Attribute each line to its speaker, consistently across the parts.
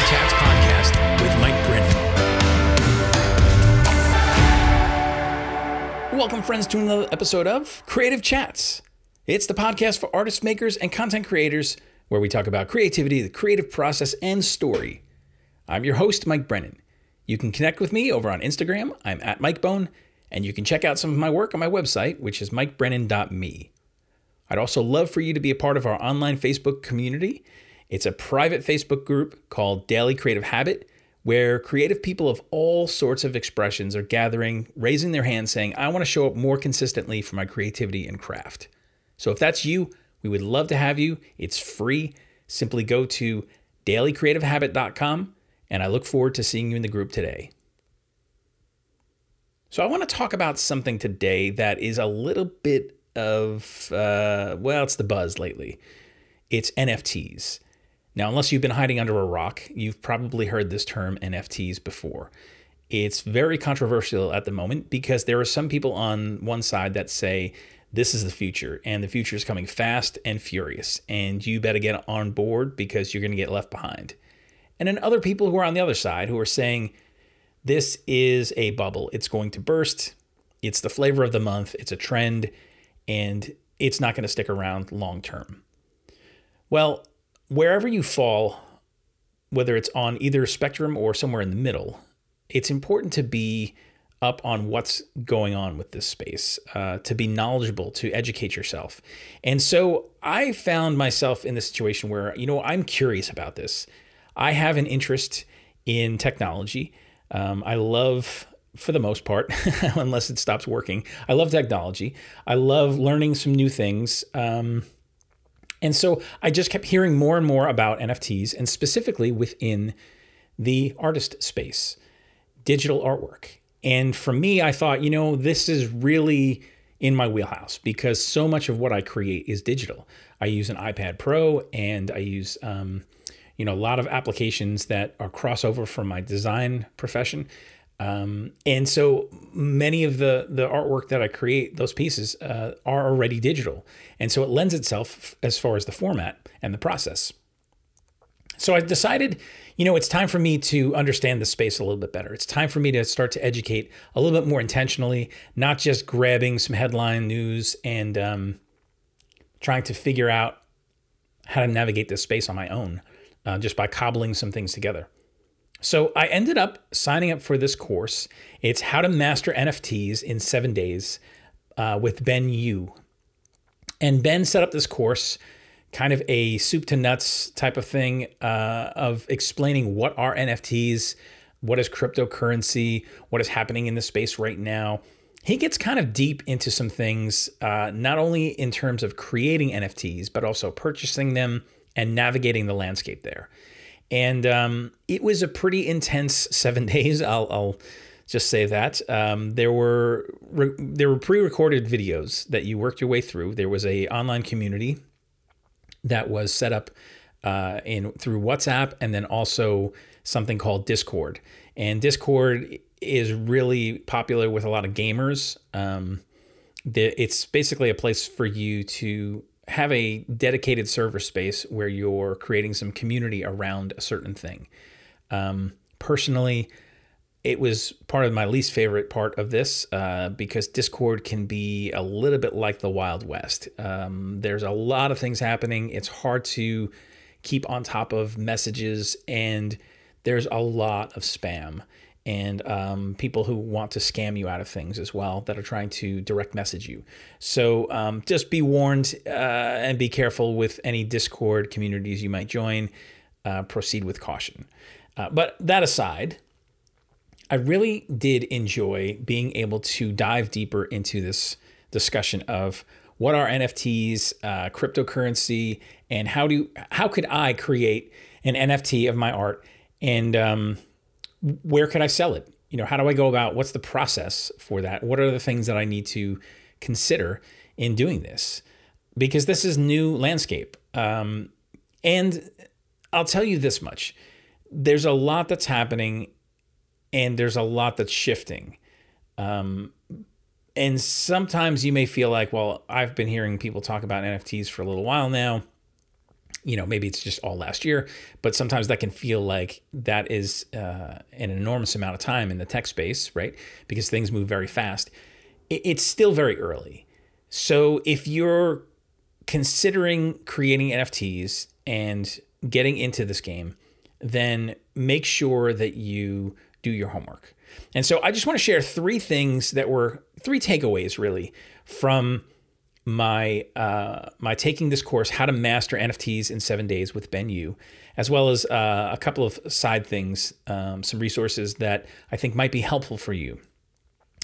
Speaker 1: Podcast with Mike Brennan. Welcome, friends, to another episode of Creative Chats. It's the podcast for artists, makers, and content creators where we talk about creativity, the creative process, and story. I'm your host, Mike Brennan. You can connect with me over on Instagram. I'm at MikeBone, and you can check out some of my work on my website, which is mikebrennan.me. I'd also love for you to be a part of our online Facebook community. It's a private Facebook group called Daily Creative Habit, where creative people of all sorts of expressions are gathering, raising their hands, saying, I want to show up more consistently for my creativity and craft. So if that's you, we would love to have you. It's free. Simply go to dailycreativehabit.com, and I look forward to seeing you in the group today. So I want to talk about something today that is a little bit of, uh, well, it's the buzz lately. It's NFTs. Now, unless you've been hiding under a rock, you've probably heard this term NFTs before. It's very controversial at the moment because there are some people on one side that say this is the future and the future is coming fast and furious and you better get on board because you're going to get left behind. And then other people who are on the other side who are saying this is a bubble. It's going to burst. It's the flavor of the month. It's a trend and it's not going to stick around long term. Well, wherever you fall, whether it's on either spectrum or somewhere in the middle, it's important to be up on what's going on with this space, uh, to be knowledgeable, to educate yourself. And so I found myself in the situation where, you know, I'm curious about this. I have an interest in technology. Um, I love for the most part, unless it stops working. I love technology. I love learning some new things. Um, and so I just kept hearing more and more about NFTs and specifically within the artist space, digital artwork. And for me, I thought, you know, this is really in my wheelhouse because so much of what I create is digital. I use an iPad Pro and I use, um, you know, a lot of applications that are crossover from my design profession. Um, and so many of the the artwork that I create, those pieces uh, are already digital, and so it lends itself as far as the format and the process. So I decided, you know, it's time for me to understand the space a little bit better. It's time for me to start to educate a little bit more intentionally, not just grabbing some headline news and um, trying to figure out how to navigate this space on my own, uh, just by cobbling some things together. So I ended up signing up for this course. It's How to Master NFTs in Seven Days uh, with Ben Yu. And Ben set up this course, kind of a soup to nuts type of thing uh, of explaining what are NFTs, what is cryptocurrency, what is happening in the space right now. He gets kind of deep into some things, uh, not only in terms of creating NFTs, but also purchasing them and navigating the landscape there and um, it was a pretty intense seven days. I'll, I'll just say that um, there were re- there were pre-recorded videos that you worked your way through. There was a online community that was set up uh, in through WhatsApp, and then also something called Discord. And Discord is really popular with a lot of gamers. Um, the, it's basically a place for you to have a dedicated server space where you're creating some community around a certain thing. Um, personally, it was part of my least favorite part of this uh, because Discord can be a little bit like the Wild West. Um, there's a lot of things happening. It's hard to keep on top of messages, and there's a lot of spam and um, people who want to scam you out of things as well that are trying to direct message you. So um, just be warned uh, and be careful with any Discord communities you might join. Uh, proceed with caution. Uh, but that aside, I really did enjoy being able to dive deeper into this discussion of what are NFTs, uh, cryptocurrency, and how do how could I create an NFT of my art and um, where could I sell it? You know, how do I go about what's the process for that? What are the things that I need to consider in doing this? Because this is new landscape. Um, and I'll tell you this much there's a lot that's happening and there's a lot that's shifting. Um, and sometimes you may feel like, well, I've been hearing people talk about NFTs for a little while now. You know, maybe it's just all last year, but sometimes that can feel like that is uh, an enormous amount of time in the tech space, right? Because things move very fast. It's still very early. So if you're considering creating NFTs and getting into this game, then make sure that you do your homework. And so I just want to share three things that were three takeaways really from my uh, my taking this course, How to Master NFTs in Seven Days with Ben Yu, as well as uh, a couple of side things, um, some resources that I think might be helpful for you.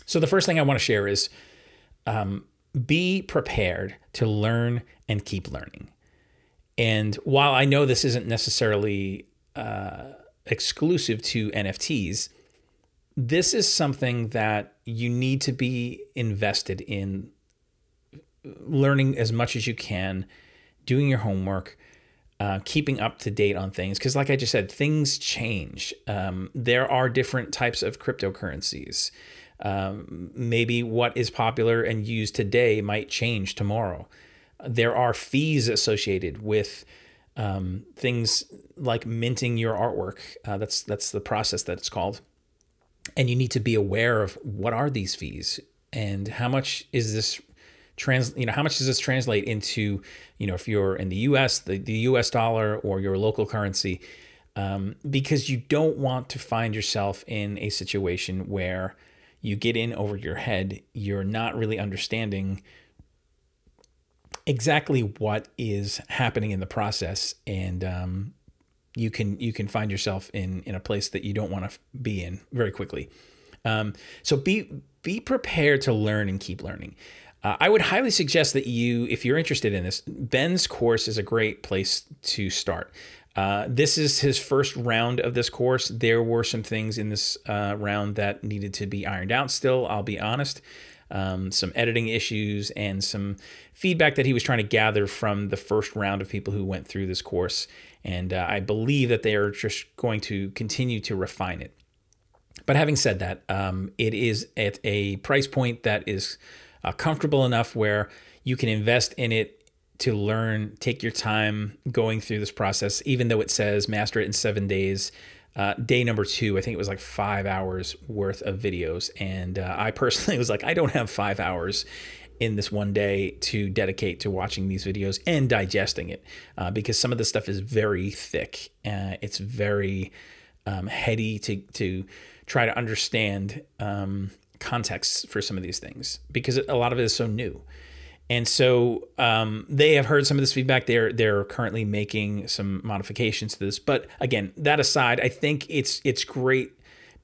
Speaker 1: So the first thing I want to share is um, be prepared to learn and keep learning. And while I know this isn't necessarily uh, exclusive to NFTs, this is something that you need to be invested in learning as much as you can, doing your homework, uh, keeping up to date on things. Because, like I just said, things change. Um, there are different types of cryptocurrencies. Um, maybe what is popular and used today might change tomorrow. There are fees associated with um, things like minting your artwork. Uh, that's that's the process that it's called, and you need to be aware of what are these fees and how much is this trans you know how much does this translate into you know if you're in the US the, the US dollar or your local currency? Um, because you don't want to find yourself in a situation where you get in over your head you're not really understanding exactly what is happening in the process. And um, you can you can find yourself in in a place that you don't want to be in very quickly. Um, so be be prepared to learn and keep learning uh, I would highly suggest that you, if you're interested in this, Ben's course is a great place to start. Uh, this is his first round of this course. There were some things in this uh, round that needed to be ironed out still, I'll be honest. Um, some editing issues and some feedback that he was trying to gather from the first round of people who went through this course. And uh, I believe that they are just going to continue to refine it. But having said that, um, it is at a price point that is uh, comfortable enough where you can invest in it to learn, take your time going through this process, even though it says master it in seven days. Uh, day number two, I think it was like five hours worth of videos. And uh, I personally was like, I don't have five hours in this one day to dedicate to watching these videos and digesting it uh, because some of the stuff is very thick. Uh, it's very um, heady to, to try to understand. Um, context for some of these things because a lot of it is so new. And so um, they have heard some of this feedback. They're they're currently making some modifications to this. But again, that aside, I think it's it's great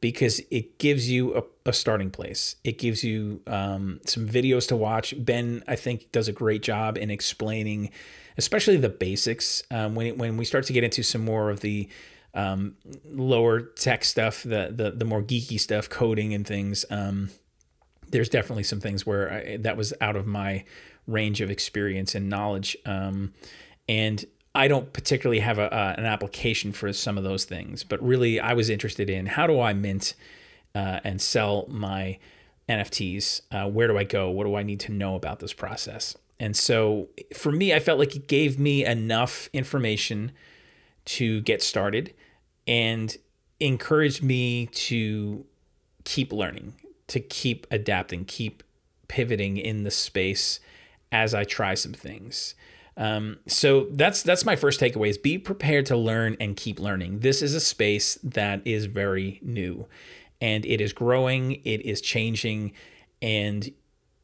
Speaker 1: because it gives you a, a starting place. It gives you um, some videos to watch. Ben, I think, does a great job in explaining, especially the basics. Um, when when we start to get into some more of the um, lower tech stuff, the, the the more geeky stuff, coding and things. Um, there's definitely some things where I, that was out of my range of experience and knowledge, um, and I don't particularly have a, an application for some of those things. But really, I was interested in how do I mint uh, and sell my NFTs? Uh, where do I go? What do I need to know about this process? And so for me, I felt like it gave me enough information to get started and encouraged me to keep learning, to keep adapting, keep pivoting in the space as I try some things. Um, so that's that's my first takeaway is be prepared to learn and keep learning. This is a space that is very new and it is growing, it is changing, and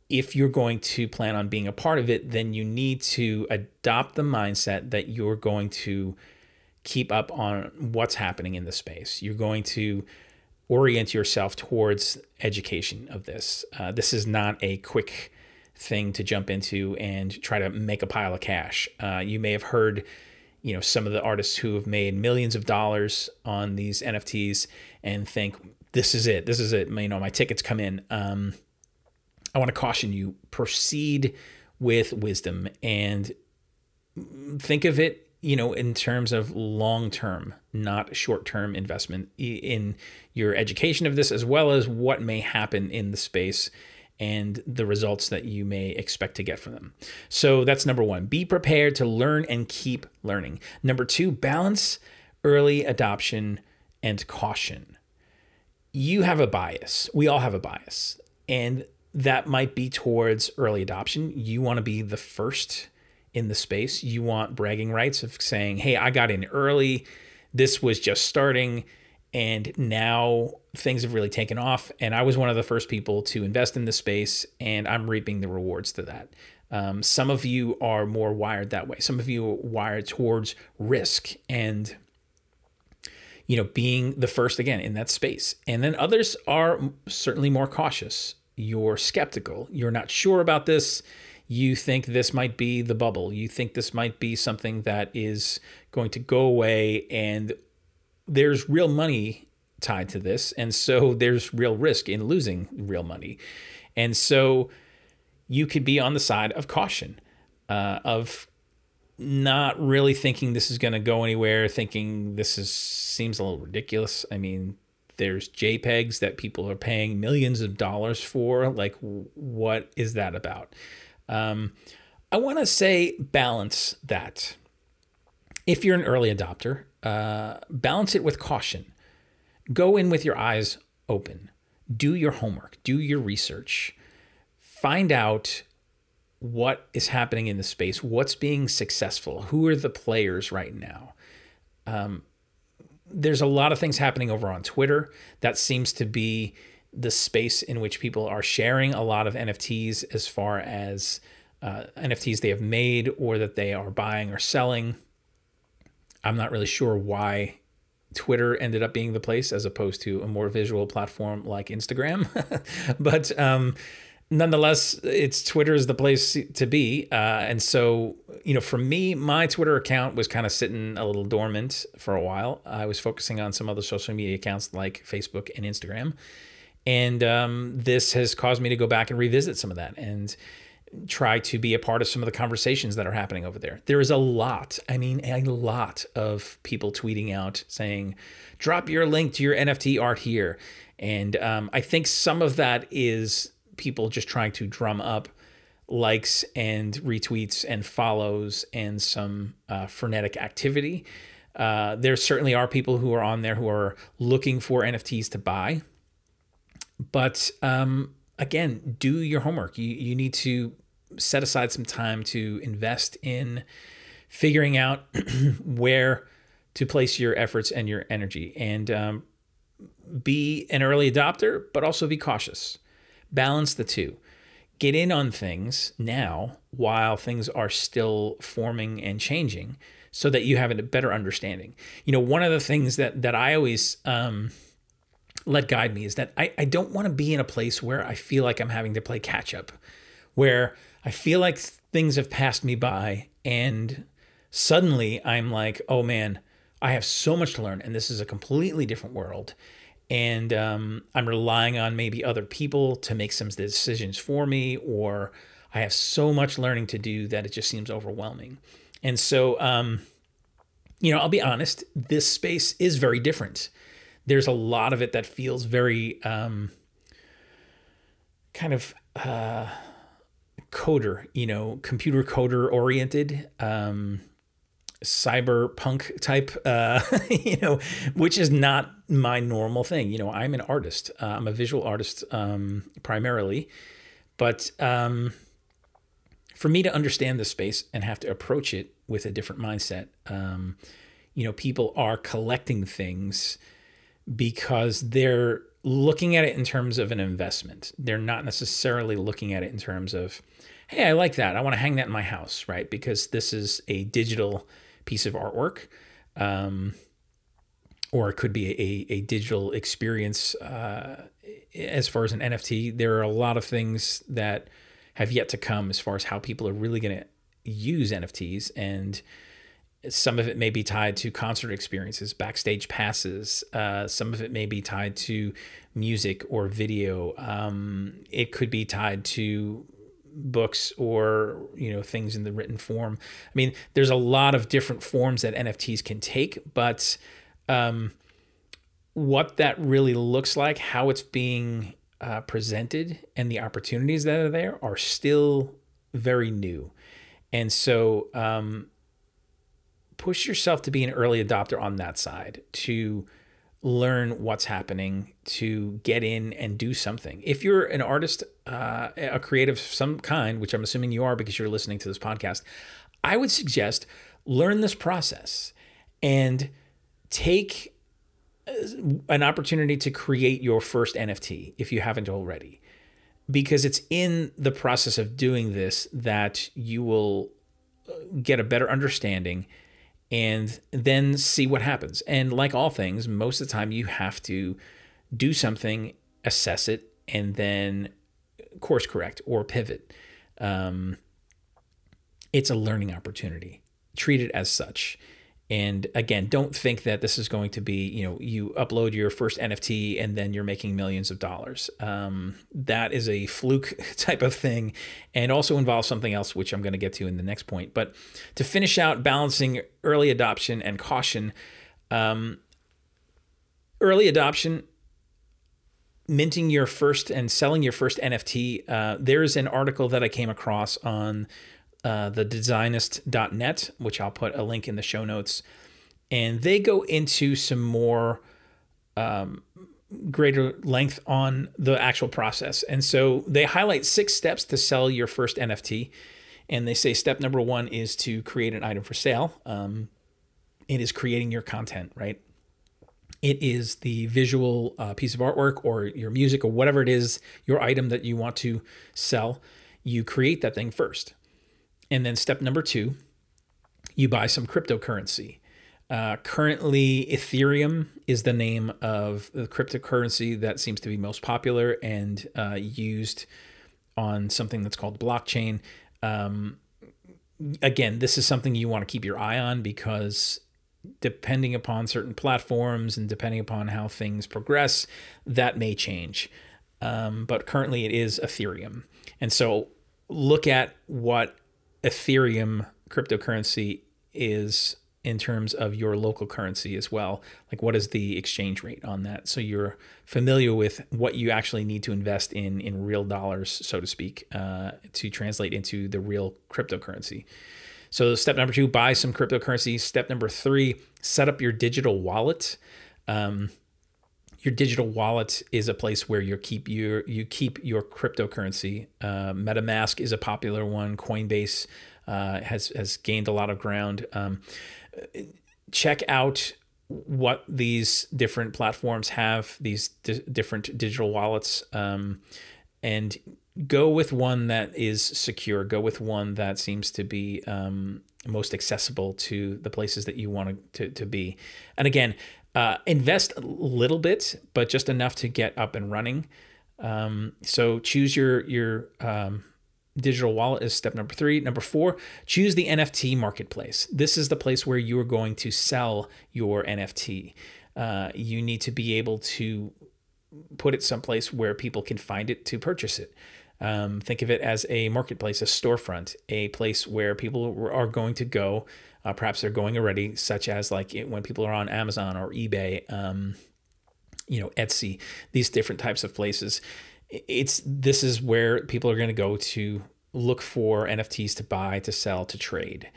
Speaker 1: if you're going to plan on being a part of it, then you need to adopt the mindset that you're going to keep up on what's happening in the space. You're going to orient yourself towards education of this. Uh, this is not a quick thing to jump into and try to make a pile of cash. Uh, you may have heard, you know, some of the artists who have made millions of dollars on these NFTs and think this is it. This is it. You know, my tickets come in. Um, I want to caution you: proceed with wisdom and think of it you know, in terms of long term, not short term investment in your education of this, as well as what may happen in the space and the results that you may expect to get from them. So that's number one. Be prepared to learn and keep learning. Number two, balance early adoption and caution. You have a bias. We all have a bias. And that might be towards early adoption. You want to be the first in the space. You want bragging rights of saying, hey, I got in early. This was just starting. And now things have really taken off. And I was one of the first people to invest in the space, and I'm reaping the rewards to that. Um, some of you are more wired that way. Some of you are wired towards risk and you know being the first again in that space. And then others are certainly more cautious. You're skeptical. You're not sure about this. You think this might be the bubble. You think this might be something that is going to go away and there's real money tied to this. And so there's real risk in losing real money. And so you could be on the side of caution, uh, of not really thinking this is going to go anywhere, thinking this is seems a little ridiculous. I mean, there's JPEGs that people are paying millions of dollars for. Like, what is that about? Um, I want to say balance that. If you're an early adopter, uh, balance it with caution go in with your eyes open. Do your homework, do your research, find out what is happening in the space, what's being successful, who are the players right now. Um, there's a lot of things happening over on Twitter. That seems to be the space in which people are sharing a lot of NFTs as far as uh, NFTs they have made or that they are buying or selling. I'm not really sure why Twitter ended up being the place as opposed to a more visual platform like Instagram. but um, nonetheless, it's Twitter is the place to be. Uh, and so, you know, for me, my Twitter account was kind of sitting a little dormant for a while. I was focusing on some other social media accounts like Facebook and Instagram. And um, this has caused me to go back and revisit some of that. And try to be a part of some of the conversations that are happening over there. There is a lot, I mean, a lot of people tweeting out saying, drop your link to your NFT art here. And um, I think some of that is people just trying to drum up likes and retweets and follows and some uh, frenetic activity. Uh, there certainly are people who are on there who are looking for NFTs to buy. But um, again, do your homework. You, you need to set aside some time to invest in figuring out where to place your efforts and your energy and um, be an early adopter, but also be cautious. Balance the two. Get in on things now while things are still forming and changing so that you have a better understanding. You know, one of the things that, that I always, um, let guide me is that I, I don't want to be in a place where I feel like I'm having to play catch up, where I feel like things have passed me by and suddenly I'm like, oh man, I have so much to learn and this is a completely different world. And um, I'm relying on maybe other people to make some decisions for me, or I have so much learning to do that it just seems overwhelming. And so, um, you know, I'll be honest, this space is very different there's a lot of it that feels very um, kind of uh, coder, you know, computer coder oriented, um, cyberpunk type, uh, you know, which is not my normal thing. You know, I'm an artist. Uh, I'm a visual artist um, primarily, but um, for me to understand the space and have to approach it with a different mindset, um, you know, people are collecting things because they're looking at it in terms of an investment. They're not necessarily looking at it in terms of, hey, I like that. I want to hang that in my house, right? Because this is a digital piece of artwork. Um, or it could be a, a digital experience uh, as far as an NFT. There are a lot of things that have yet to come as far as how people are really going to use NFTs. And some of it may be tied to concert experiences, backstage passes. Uh, some of it may be tied to music or video. Um, it could be tied to books or you know things in the written form. I mean, there's a lot of different forms that NFTs can take, but um, what that really looks like, how it's being uh, presented and the opportunities that are there are still very new. And so um, push yourself to be an early adopter on that side, to learn what's happening, to get in and do something. If you're an artist, uh, a creative of some kind, which I'm assuming you are because you're listening to this podcast, I would suggest learn this process and take uh, an opportunity to create your first NFT if you haven't already. Because it's in the process of doing this that you will uh, get a better understanding and then see what happens. And like all things, most of the time you have to do something, assess it, and then course correct or pivot. Um, it's a learning opportunity. Treat it as such. And again, don't think that this is going to be, you know, you upload your first NFT and then you're making millions of dollars. Um, that is a fluke type of thing and also involves something else, which I'm going to get to in the next point. But to finish out balancing early adoption and caution, um, early adoption, minting your first and selling your first NFT, uh, there's an article that I came across on uh, the designest.net, which I'll put a link in the show notes. And they go into some more um, greater length on the actual process. And so they highlight six steps to sell your first NFT. And they say step number one is to create an item for sale. Um, it is creating your content, right? It is the visual uh, piece of artwork or your music or whatever it is, your item that you want to sell. You create that thing first. And then step number two, you buy some cryptocurrency. Uh, currently, Ethereum is the name of the cryptocurrency that seems to be most popular and uh, used on something that's called blockchain. Um, again, this is something you want to keep your eye on because depending upon certain platforms and depending upon how things progress, that may change. Um, but currently, it is Ethereum. And so look at what Ethereum cryptocurrency is in terms of your local currency as well. Like, what is the exchange rate on that? So you're familiar with what you actually need to invest in in real dollars, so to speak, uh, to translate into the real cryptocurrency. So, step number two, buy some cryptocurrency. Step number three, set up your digital wallet. Um, your digital wallet is a place where you keep your you keep your cryptocurrency. Uh, MetaMask is a popular one. Coinbase uh, has has gained a lot of ground. Um, check out what these different platforms have. These di- different digital wallets, um, and go with one that is secure. Go with one that seems to be um, most accessible to the places that you want to, to be. And again, uh, invest a little bit, but just enough to get up and running. Um, so choose your your um, digital wallet is step number three. Number four, choose the NFT marketplace. This is the place where you are going to sell your NFT. Uh, you need to be able to put it someplace where people can find it to purchase it. Um, think of it as a marketplace, a storefront, a place where people are going to go uh, perhaps they're going already, such as like when people are on Amazon or eBay, um, you know, Etsy, these different types of places. It's this is where people are going to go to look for NFTs to buy, to sell, to trade.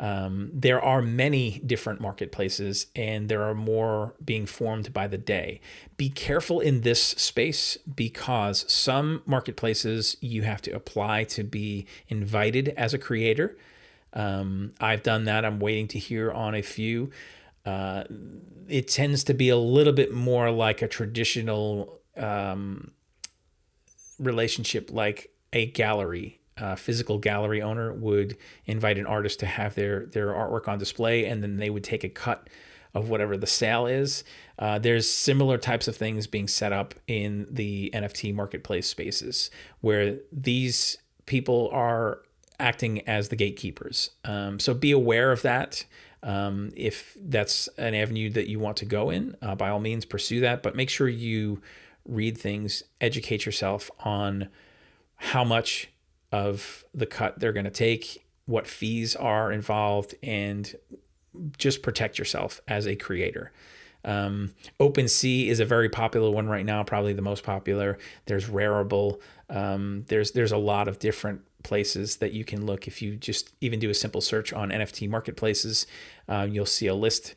Speaker 1: Um, there are many different marketplaces and there are more being formed by the day. Be careful in this space because some marketplaces you have to apply to be invited as a creator. Um, I've done that. I'm waiting to hear on a few. Uh, it tends to be a little bit more like a traditional um, relationship, like a gallery. Uh, physical gallery owner would invite an artist to have their their artwork on display, and then they would take a cut of whatever the sale is. Uh, there's similar types of things being set up in the NFT marketplace spaces where these people are acting as the gatekeepers. Um, so be aware of that. Um, if that's an avenue that you want to go in, uh, by all means, pursue that. But make sure you read things, educate yourself on how much of the cut they're going to take, what fees are involved, and just protect yourself as a creator. Um, OpenSea is a very popular one right now, probably the most popular. There's Rarible. Um, there's there's a lot of different places that you can look. If you just even do a simple search on NFT marketplaces, uh, you'll see a list.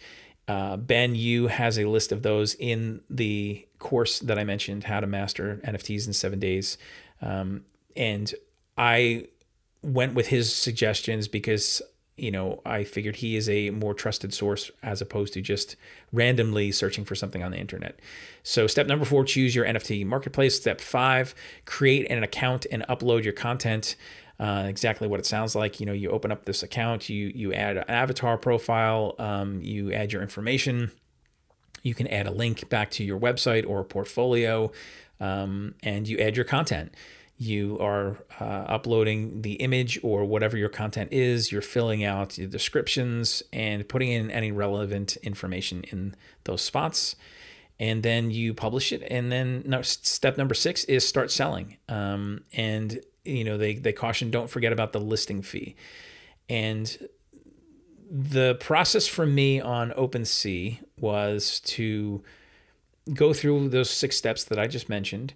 Speaker 1: Uh, ben Yu has a list of those in the course that I mentioned, How to Master NFTs in Seven Days. Um, and I went with his suggestions because you know, I figured he is a more trusted source as opposed to just randomly searching for something on the internet. So, step number four, choose your NFT marketplace. Step five, create an account and upload your content. Uh, exactly what it sounds like. You know, you open up this account, you you add an avatar profile, um, you add your information. You can add a link back to your website or portfolio, um, and you add your content you are uh, uploading the image or whatever your content is, you're filling out the descriptions and putting in any relevant information in those spots. And then you publish it. And then no, step number six is start selling. Um, and, you know, they, they caution don't forget about the listing fee. And the process for me on OpenSea was to go through those six steps that I just mentioned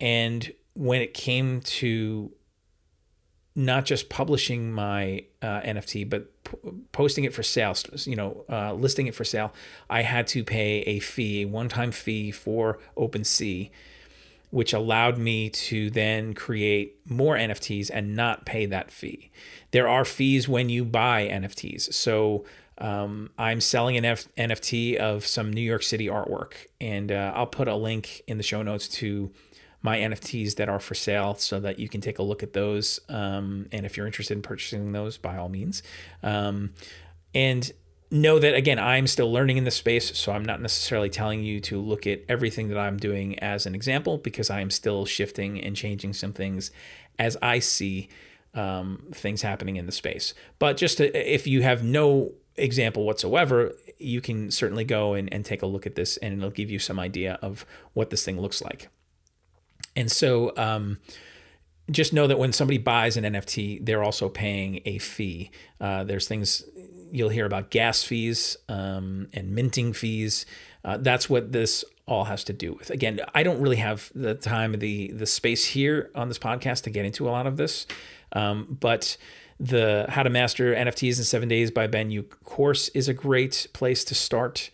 Speaker 1: and when it came to not just publishing my uh, NFT, but p- posting it for sale, you know, uh, listing it for sale, I had to pay a fee, a one-time fee for OpenSea, which allowed me to then create more NFTs and not pay that fee. There are fees when you buy NFTs. So um, I'm selling an F- NFT of some New York City artwork, and uh, I'll put a link in the show notes to my NFTs that are for sale so that you can take a look at those. Um, and if you're interested in purchasing those, by all means. Um, and know that again, I'm still learning in this space, so I'm not necessarily telling you to look at everything that I'm doing as an example because I am still shifting and changing some things as I see um, things happening in the space. But just to, if you have no example whatsoever, you can certainly go and, and take a look at this and it'll give you some idea of what this thing looks like. And so um, just know that when somebody buys an NFT, they're also paying a fee. Uh, there's things you'll hear about gas fees um, and minting fees. Uh, that's what this all has to do with. Again, I don't really have the time, the the space here on this podcast to get into a lot of this, um, but the How to Master NFTs in Seven Days by Ben Yu course is a great place to start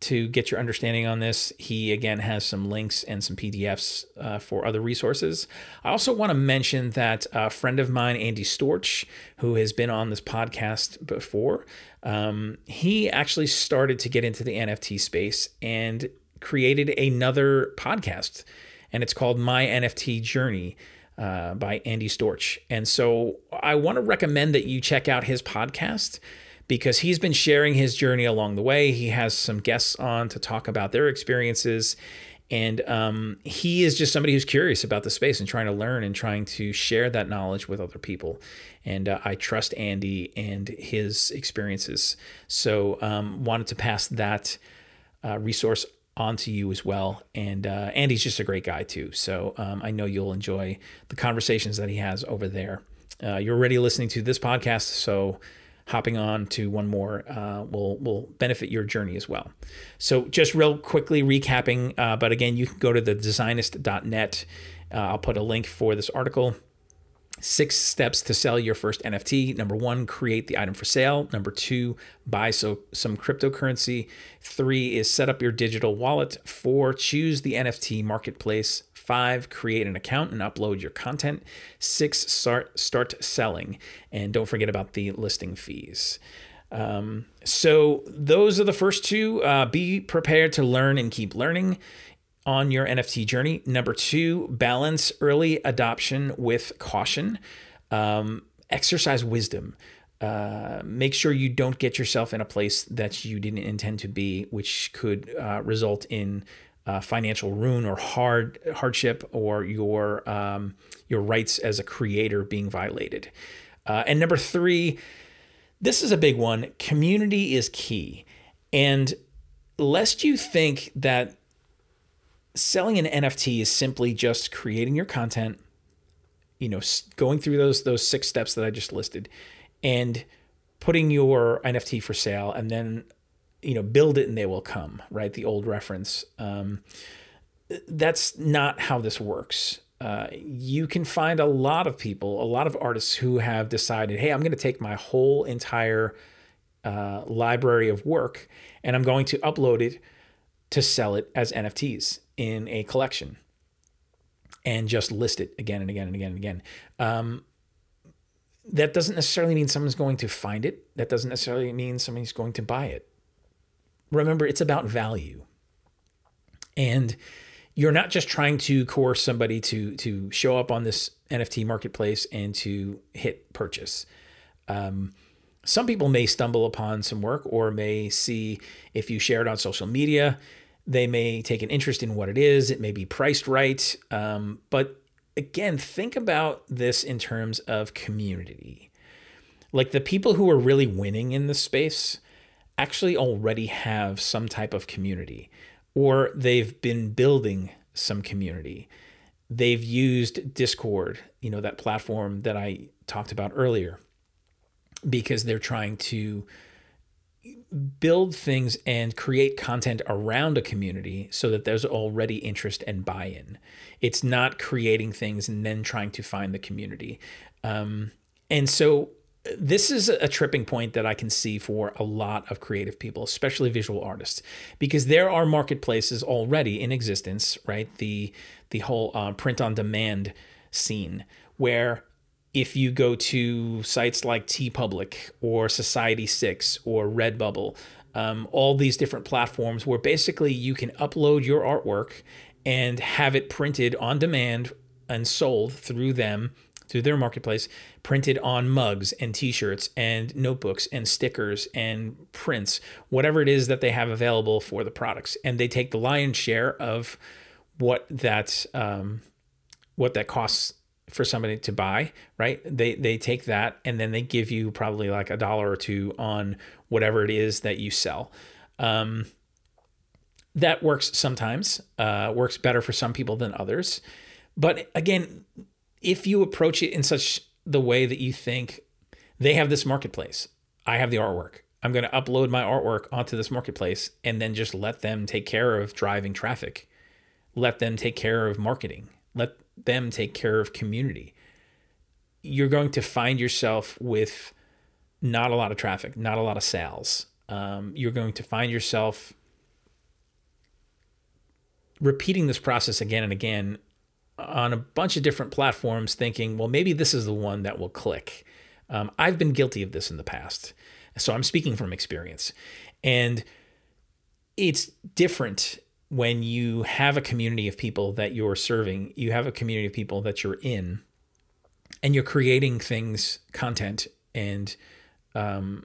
Speaker 1: to get your understanding on this, he again has some links and some PDFs uh, for other resources. I also want to mention that a friend of mine, Andy Storch, who has been on this podcast before, um, he actually started to get into the NFT space and created another podcast, and it's called My NFT Journey. Uh, by Andy Storch. And so I want to recommend that you check out his podcast because he's been sharing his journey along the way. He has some guests on to talk about their experiences. And um, he is just somebody who's curious about the space and trying to learn and trying to share that knowledge with other people. And uh, I trust Andy and his experiences. So um, wanted to pass that uh, resource on to you as well. And uh, Andy's just a great guy too. So um, I know you'll enjoy the conversations that he has over there. Uh, you're already listening to this podcast, so hopping on to one more uh, will will benefit your journey as well. So just real quickly recapping, uh, but again, you can go to the designest.net. Uh, I'll put a link for this article. Six steps to sell your first NFT. Number one, create the item for sale. Number two, buy so some cryptocurrency. Three is set up your digital wallet. Four, choose the NFT marketplace. Five, create an account and upload your content. Six, start start selling, and don't forget about the listing fees. Um, so those are the first two. Uh, be prepared to learn and keep learning on your NFT journey. Number two, balance early adoption with caution. Um, exercise wisdom. Uh, make sure you don't get yourself in a place that you didn't intend to be, which could uh, result in uh, financial ruin or hard hardship or your um, your rights as a creator being violated. Uh, and number three, this is a big one. Community is key, and lest you think that selling an NFT is simply just creating your content, you know, going through those those six steps that I just listed, and putting your NFT for sale, and then you know, build it and they will come, right? The old reference. Um, that's not how this works. Uh, you can find a lot of people, a lot of artists who have decided, hey, I'm going to take my whole entire uh, library of work and I'm going to upload it to sell it as NFTs in a collection and just list it again and again and again and again. Um, that doesn't necessarily mean someone's going to find it. That doesn't necessarily mean somebody's going to buy it. Remember, it's about value. And you're not just trying to coerce somebody to to show up on this NFT marketplace and to hit purchase. Um, some people may stumble upon some work or may see if you share it on social media, they may take an interest in what it is. It may be priced right. Um, but again, think about this in terms of community. Like the people who are really winning in this space actually already have some type of community, or they've been building some community. They've used Discord, you know, that platform that I talked about earlier, because they're trying to build things and create content around a community so that there's already interest and buy-in. It's not creating things and then trying to find the community. Um, and so this is a tripping point that I can see for a lot of creative people, especially visual artists, because there are marketplaces already in existence, right? The the whole uh, print on demand scene where if you go to sites like TeePublic or Society6 or Redbubble, um, all these different platforms where basically you can upload your artwork and have it printed on demand and sold through them through their marketplace printed on mugs and t-shirts and notebooks and stickers and prints whatever it is that they have available for the products and they take the lion's share of what that um, what that costs for somebody to buy, right? They they take that and then they give you probably like a dollar or two on whatever it is that you sell. Um, that works sometimes. Uh, works better for some people than others. But again, if you approach it in such the way that you think they have this marketplace, I have the artwork. I'm going to upload my artwork onto this marketplace and then just let them take care of driving traffic. Let them take care of marketing. Let them take care of community. You're going to find yourself with not a lot of traffic, not a lot of sales. Um, you're going to find yourself repeating this process again and again on a bunch of different platforms, thinking, well, maybe this is the one that will click. Um, I've been guilty of this in the past. So I'm speaking from experience. And it's different when you have a community of people that you're serving, you have a community of people that you're in, and you're creating things, content, and um,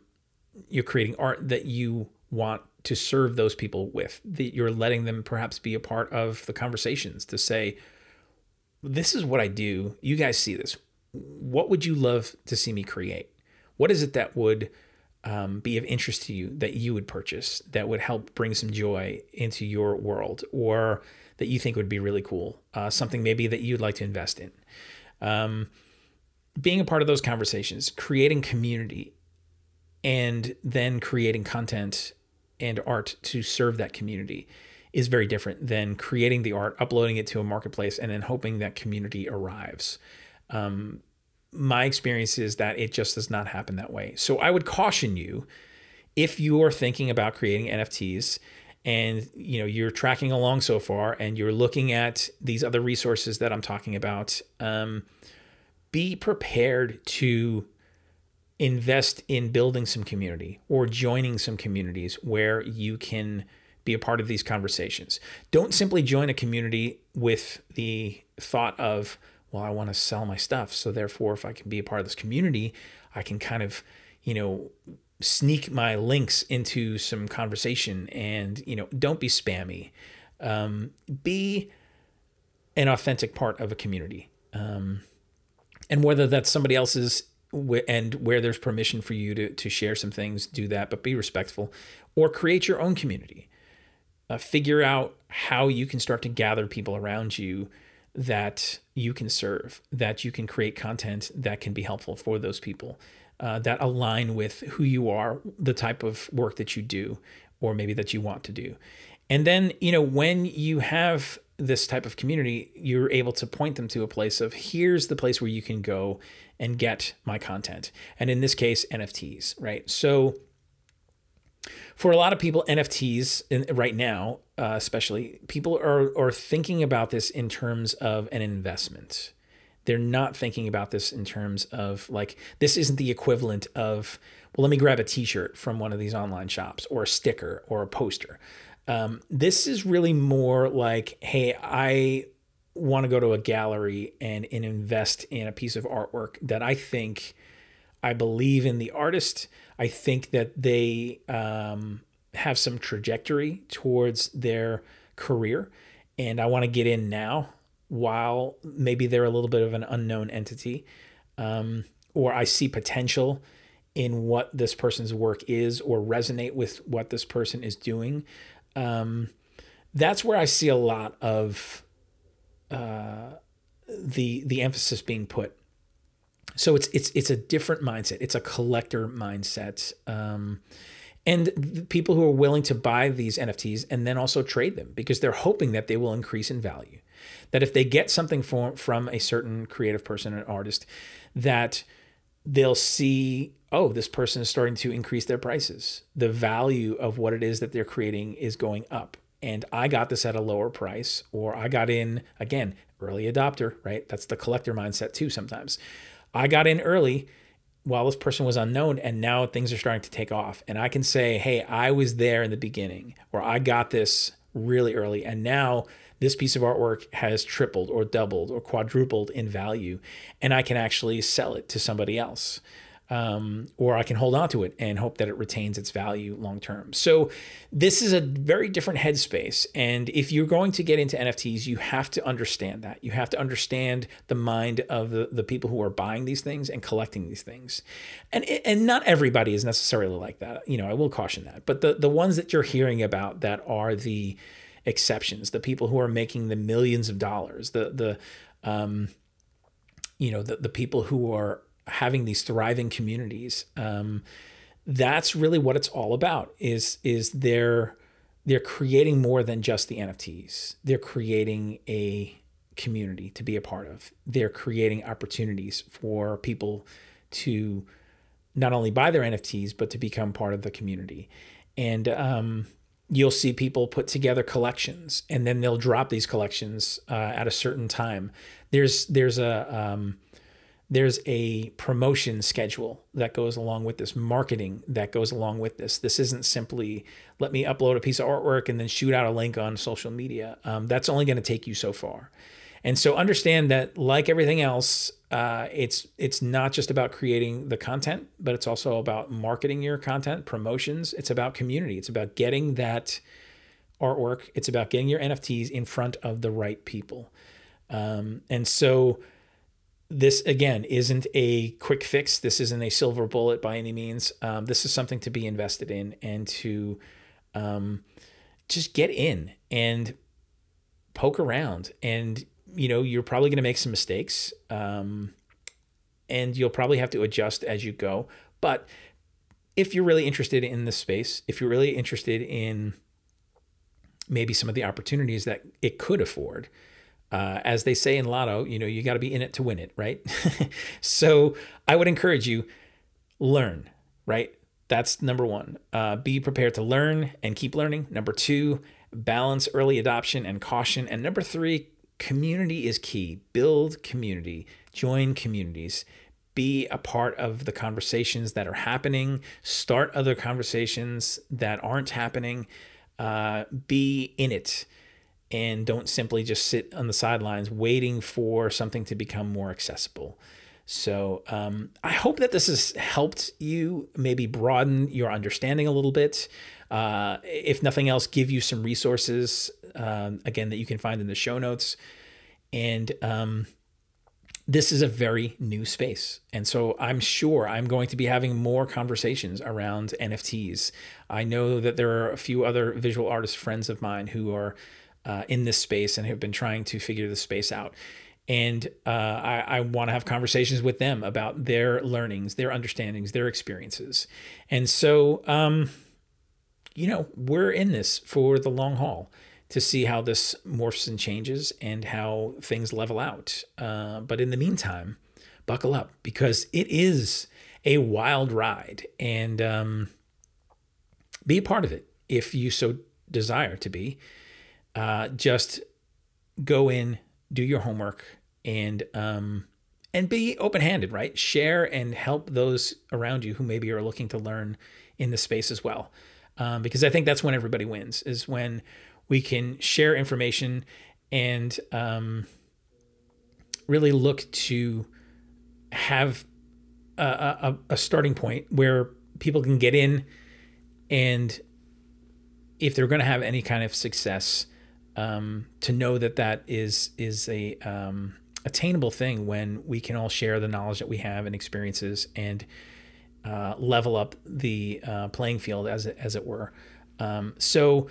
Speaker 1: you're creating art that you want to serve those people with. That you're letting them perhaps be a part of the conversations to say, "This is what I do. You guys see this. What would you love to see me create? What is it that would?" um, be of interest to you that you would purchase that would help bring some joy into your world or that you think would be really cool, uh, something maybe that you'd like to invest in. Um, being a part of those conversations, creating community, and then creating content and art to serve that community is very different than creating the art, uploading it to a marketplace, and then hoping that community arrives. Um, my experience is that it just does not happen that way. So I would caution you if you are thinking about creating NFTs and you know you're tracking along so far and you're looking at these other resources that I'm talking about, um, be prepared to invest in building some community or joining some communities where you can be a part of these conversations. Don't simply join a community with the thought of well, I want to sell my stuff. So therefore, if I can be a part of this community, I can kind of, you know, sneak my links into some conversation and, you know, don't be spammy. Um, be an authentic part of a community. Um, and whether that's somebody else's and where there's permission for you to, to share some things, do that, but be respectful or create your own community. Uh, figure out how you can start to gather people around you that you can serve, that you can create content that can be helpful for those people, uh, that align with who you are, the type of work that you do, or maybe that you want to do. And then, you know, when you have this type of community, you're able to point them to a place of here's the place where you can go and get my content. And in this case, NFTs, right? So for a lot of people, NFTs in, right now, uh, especially, people are, are thinking about this in terms of an investment. They're not thinking about this in terms of like, this isn't the equivalent of, well, let me grab a t shirt from one of these online shops or a sticker or a poster. Um, this is really more like, hey, I want to go to a gallery and, and invest in a piece of artwork that I think I believe in the artist. I think that they um, have some trajectory towards their career, and I want to get in now while maybe they're a little bit of an unknown entity, um, or I see potential in what this person's work is or resonate with what this person is doing. Um, that's where I see a lot of uh, the the emphasis being put. So it's it's it's a different mindset. It's a collector mindset. Um, and people who are willing to buy these NFTs and then also trade them because they're hoping that they will increase in value. That if they get something from from a certain creative person, an artist, that they'll see, oh, this person is starting to increase their prices. The value of what it is that they're creating is going up. And I got this at a lower price, or I got in, again, early adopter, right? That's the collector mindset too sometimes. I got in early while this person was unknown and now things are starting to take off and i can say hey i was there in the beginning or i got this really early and now this piece of artwork has tripled or doubled or quadrupled in value, and I can actually sell it to somebody else. Um, or I can hold on to it and hope that it retains its value long term. So, this is a very different headspace. And if you're going to get into NFTs, you have to understand that. You have to understand the mind of the, the people who are buying these things and collecting these things. And, and not everybody is necessarily like that. You know, I will caution that. But the, the ones that you're hearing about that are the exceptions, the people who are making the millions of dollars, the the um, you know the the people who are having these thriving communities. Um, that's really what it's all about. Is is they're they're creating more than just the NFTs. They're creating a community to be a part of. They're creating opportunities for people to not only buy their NFTs but to become part of the community. And um, you'll see people put together collections and then they'll drop these collections uh, at a certain time there's there's a um, there's a promotion schedule that goes along with this marketing that goes along with this this isn't simply let me upload a piece of artwork and then shoot out a link on social media um, that's only going to take you so far and so understand that like everything else uh, it's it's not just about creating the content, but it's also about marketing your content, promotions. It's about community. It's about getting that artwork. It's about getting your NFTs in front of the right people. Um, and so this again isn't a quick fix. This isn't a silver bullet by any means. Um, this is something to be invested in and to um, just get in and poke around and you know, you're probably going to make some mistakes. Um, and you'll probably have to adjust as you go. But if you're really interested in this space, if you're really interested in maybe some of the opportunities that it could afford, uh, as they say in Lotto, you know, you got to be in it to win it, right? so I would encourage you learn, right? That's number one. Uh, be prepared to learn and keep learning. Number two, balance early adoption and caution. And number three, community is key. Build community, join communities, be a part of the conversations that are happening, start other conversations that aren't happening, uh, be in it. And don't simply just sit on the sidelines waiting for something to become more accessible. So um, I hope that this has helped you maybe broaden your understanding a little bit. Uh, if nothing else, give you some resources um, again that you can find in the show notes. And um, this is a very new space. And so I'm sure I'm going to be having more conversations around NFTs. I know that there are a few other visual artist friends of mine who are uh, in this space and have been trying to figure the space out. And uh, I, I want to have conversations with them about their learnings, their understandings, their experiences. And so, um, you know, we're in this for the long haul to see how this morphs and changes and how things level out. Uh, but in the meantime, buckle up because it is a wild ride and um, be a part of it if you so desire to be. Uh, just go in, do your homework, and um, and be open handed. Right, share and help those around you who maybe are looking to learn in the space as well. Um, because I think that's when everybody wins is when we can share information and um, really look to have a, a, a starting point where people can get in and if they're going to have any kind of success um, to know that that is is a um, attainable thing when we can all share the knowledge that we have and experiences and uh, level up the uh, playing field as it, as it were. Um, so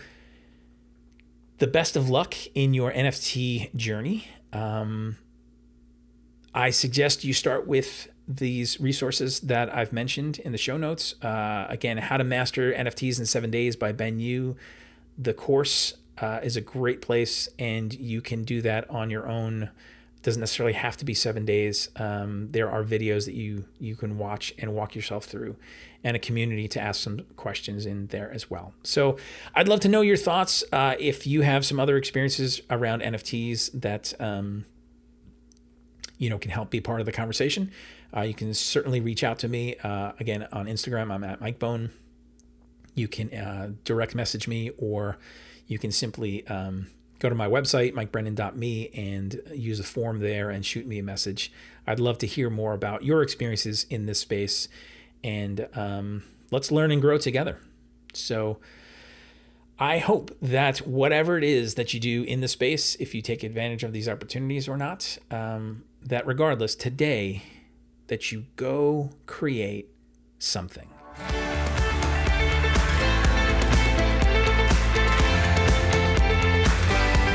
Speaker 1: the best of luck in your NFT journey. Um, I suggest you start with these resources that I've mentioned in the show notes. Uh, again, How to Master NFTs in Seven Days by Ben Yu. The course uh, is a great place, and you can do that on your own. It doesn't necessarily have to be seven days. Um, there are videos that you you can watch and walk yourself through, and a community to ask some questions in there as well. So I'd love to know your thoughts. Uh, if you have some other experiences around NFTs that um, you know can help be part of the conversation, uh, you can certainly reach out to me. Uh, again on Instagram, I'm at Mike Bone. You can uh, direct message me, or you can simply um, go to my website, mikebrennan.me, and use a form there and shoot me a message. I'd love to hear more about your experiences in this space and um, let's learn and grow together. So, I hope that whatever it is that you do in the space, if you take advantage of these opportunities or not, um, that regardless, today, that you go create something.